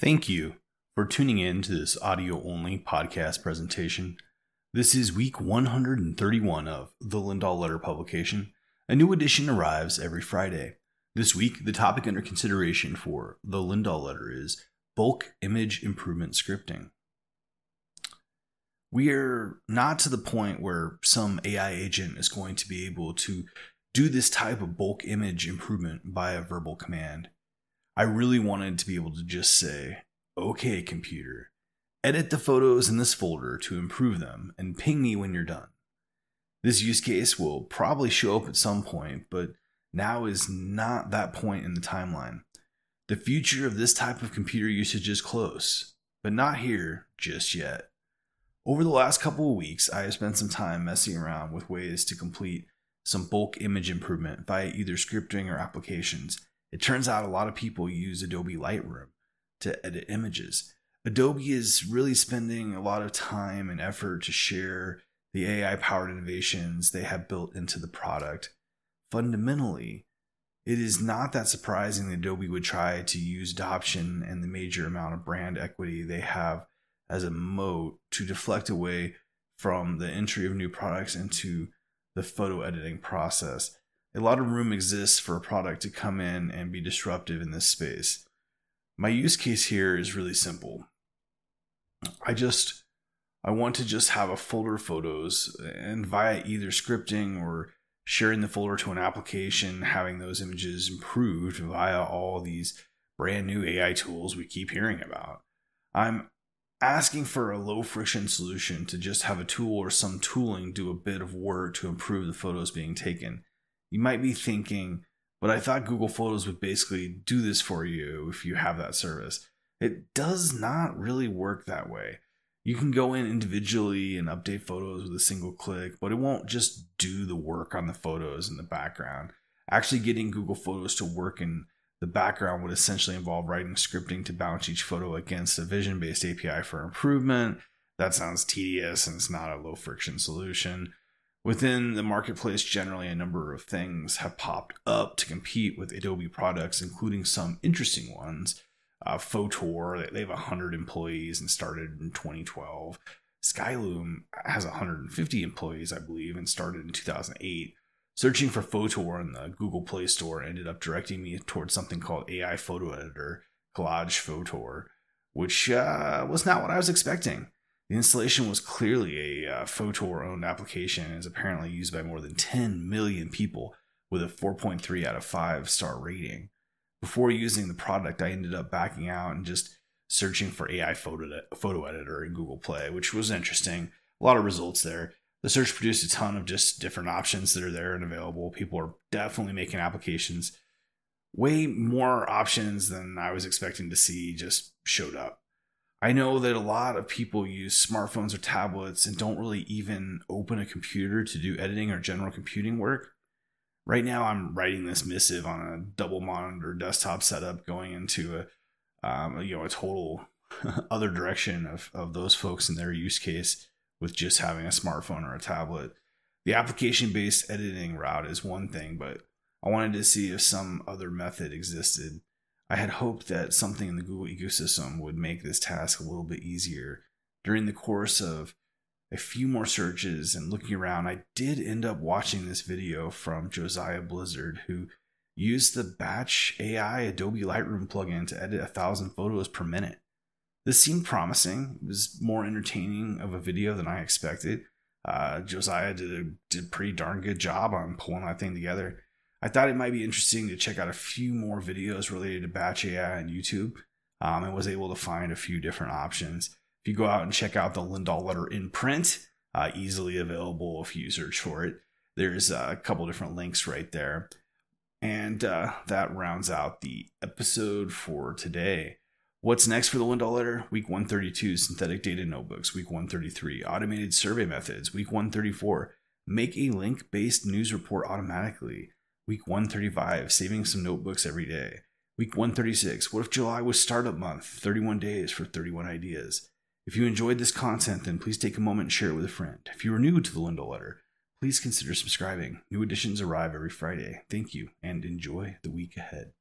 Thank you for tuning in to this audio only podcast presentation. This is week 131 of the Lindahl Letter publication. A new edition arrives every Friday. This week, the topic under consideration for the Lindahl Letter is bulk image improvement scripting. We are not to the point where some AI agent is going to be able to do this type of bulk image improvement by a verbal command. I really wanted to be able to just say, okay, computer, edit the photos in this folder to improve them and ping me when you're done. This use case will probably show up at some point, but now is not that point in the timeline. The future of this type of computer usage is close, but not here just yet. Over the last couple of weeks, I have spent some time messing around with ways to complete some bulk image improvement via either scripting or applications it turns out a lot of people use Adobe Lightroom to edit images. Adobe is really spending a lot of time and effort to share the AI powered innovations they have built into the product. Fundamentally, it is not that surprising that Adobe would try to use adoption and the major amount of brand equity they have as a moat to deflect away from the entry of new products into the photo editing process a lot of room exists for a product to come in and be disruptive in this space. My use case here is really simple. I just I want to just have a folder of photos uh, and via either scripting or sharing the folder to an application, having those images improved via all these brand new AI tools we keep hearing about. I'm asking for a low friction solution to just have a tool or some tooling do a bit of work to improve the photos being taken you might be thinking, but I thought Google Photos would basically do this for you if you have that service. It does not really work that way. You can go in individually and update photos with a single click, but it won't just do the work on the photos in the background. Actually, getting Google Photos to work in the background would essentially involve writing scripting to bounce each photo against a vision based API for improvement. That sounds tedious and it's not a low friction solution. Within the marketplace, generally, a number of things have popped up to compete with Adobe products, including some interesting ones. Uh, Fotor, they have 100 employees and started in 2012. Skylum has 150 employees, I believe, and started in 2008. Searching for Fotor in the Google Play Store ended up directing me towards something called AI Photo Editor, Collage Fotor, which uh, was not what I was expecting. The installation was clearly a uh, Fotor owned application and is apparently used by more than 10 million people with a 4.3 out of 5 star rating. Before using the product, I ended up backing out and just searching for AI photo, photo editor in Google Play, which was interesting. A lot of results there. The search produced a ton of just different options that are there and available. People are definitely making applications. Way more options than I was expecting to see just showed up. I know that a lot of people use smartphones or tablets and don't really even open a computer to do editing or general computing work. Right now, I'm writing this missive on a double monitor desktop setup, going into a um, you know a total other direction of of those folks and their use case with just having a smartphone or a tablet. The application based editing route is one thing, but I wanted to see if some other method existed I had hoped that something in the Google ecosystem would make this task a little bit easier. During the course of a few more searches and looking around, I did end up watching this video from Josiah Blizzard, who used the Batch AI Adobe Lightroom plugin to edit a thousand photos per minute. This seemed promising. It was more entertaining of a video than I expected. Uh, Josiah did a did pretty darn good job on pulling that thing together. I thought it might be interesting to check out a few more videos related to Batch AI on YouTube um, and was able to find a few different options. If you go out and check out the Lindahl letter in print, uh, easily available if you search for it, there's a couple different links right there. And uh, that rounds out the episode for today. What's next for the Lindahl letter? Week 132, synthetic data notebooks. Week 133, automated survey methods. Week 134, make a link based news report automatically. Week 135, saving some notebooks every day. Week 136, what if July was startup month? 31 days for 31 ideas. If you enjoyed this content, then please take a moment and share it with a friend. If you are new to the Lindahl Letter, please consider subscribing. New editions arrive every Friday. Thank you and enjoy the week ahead.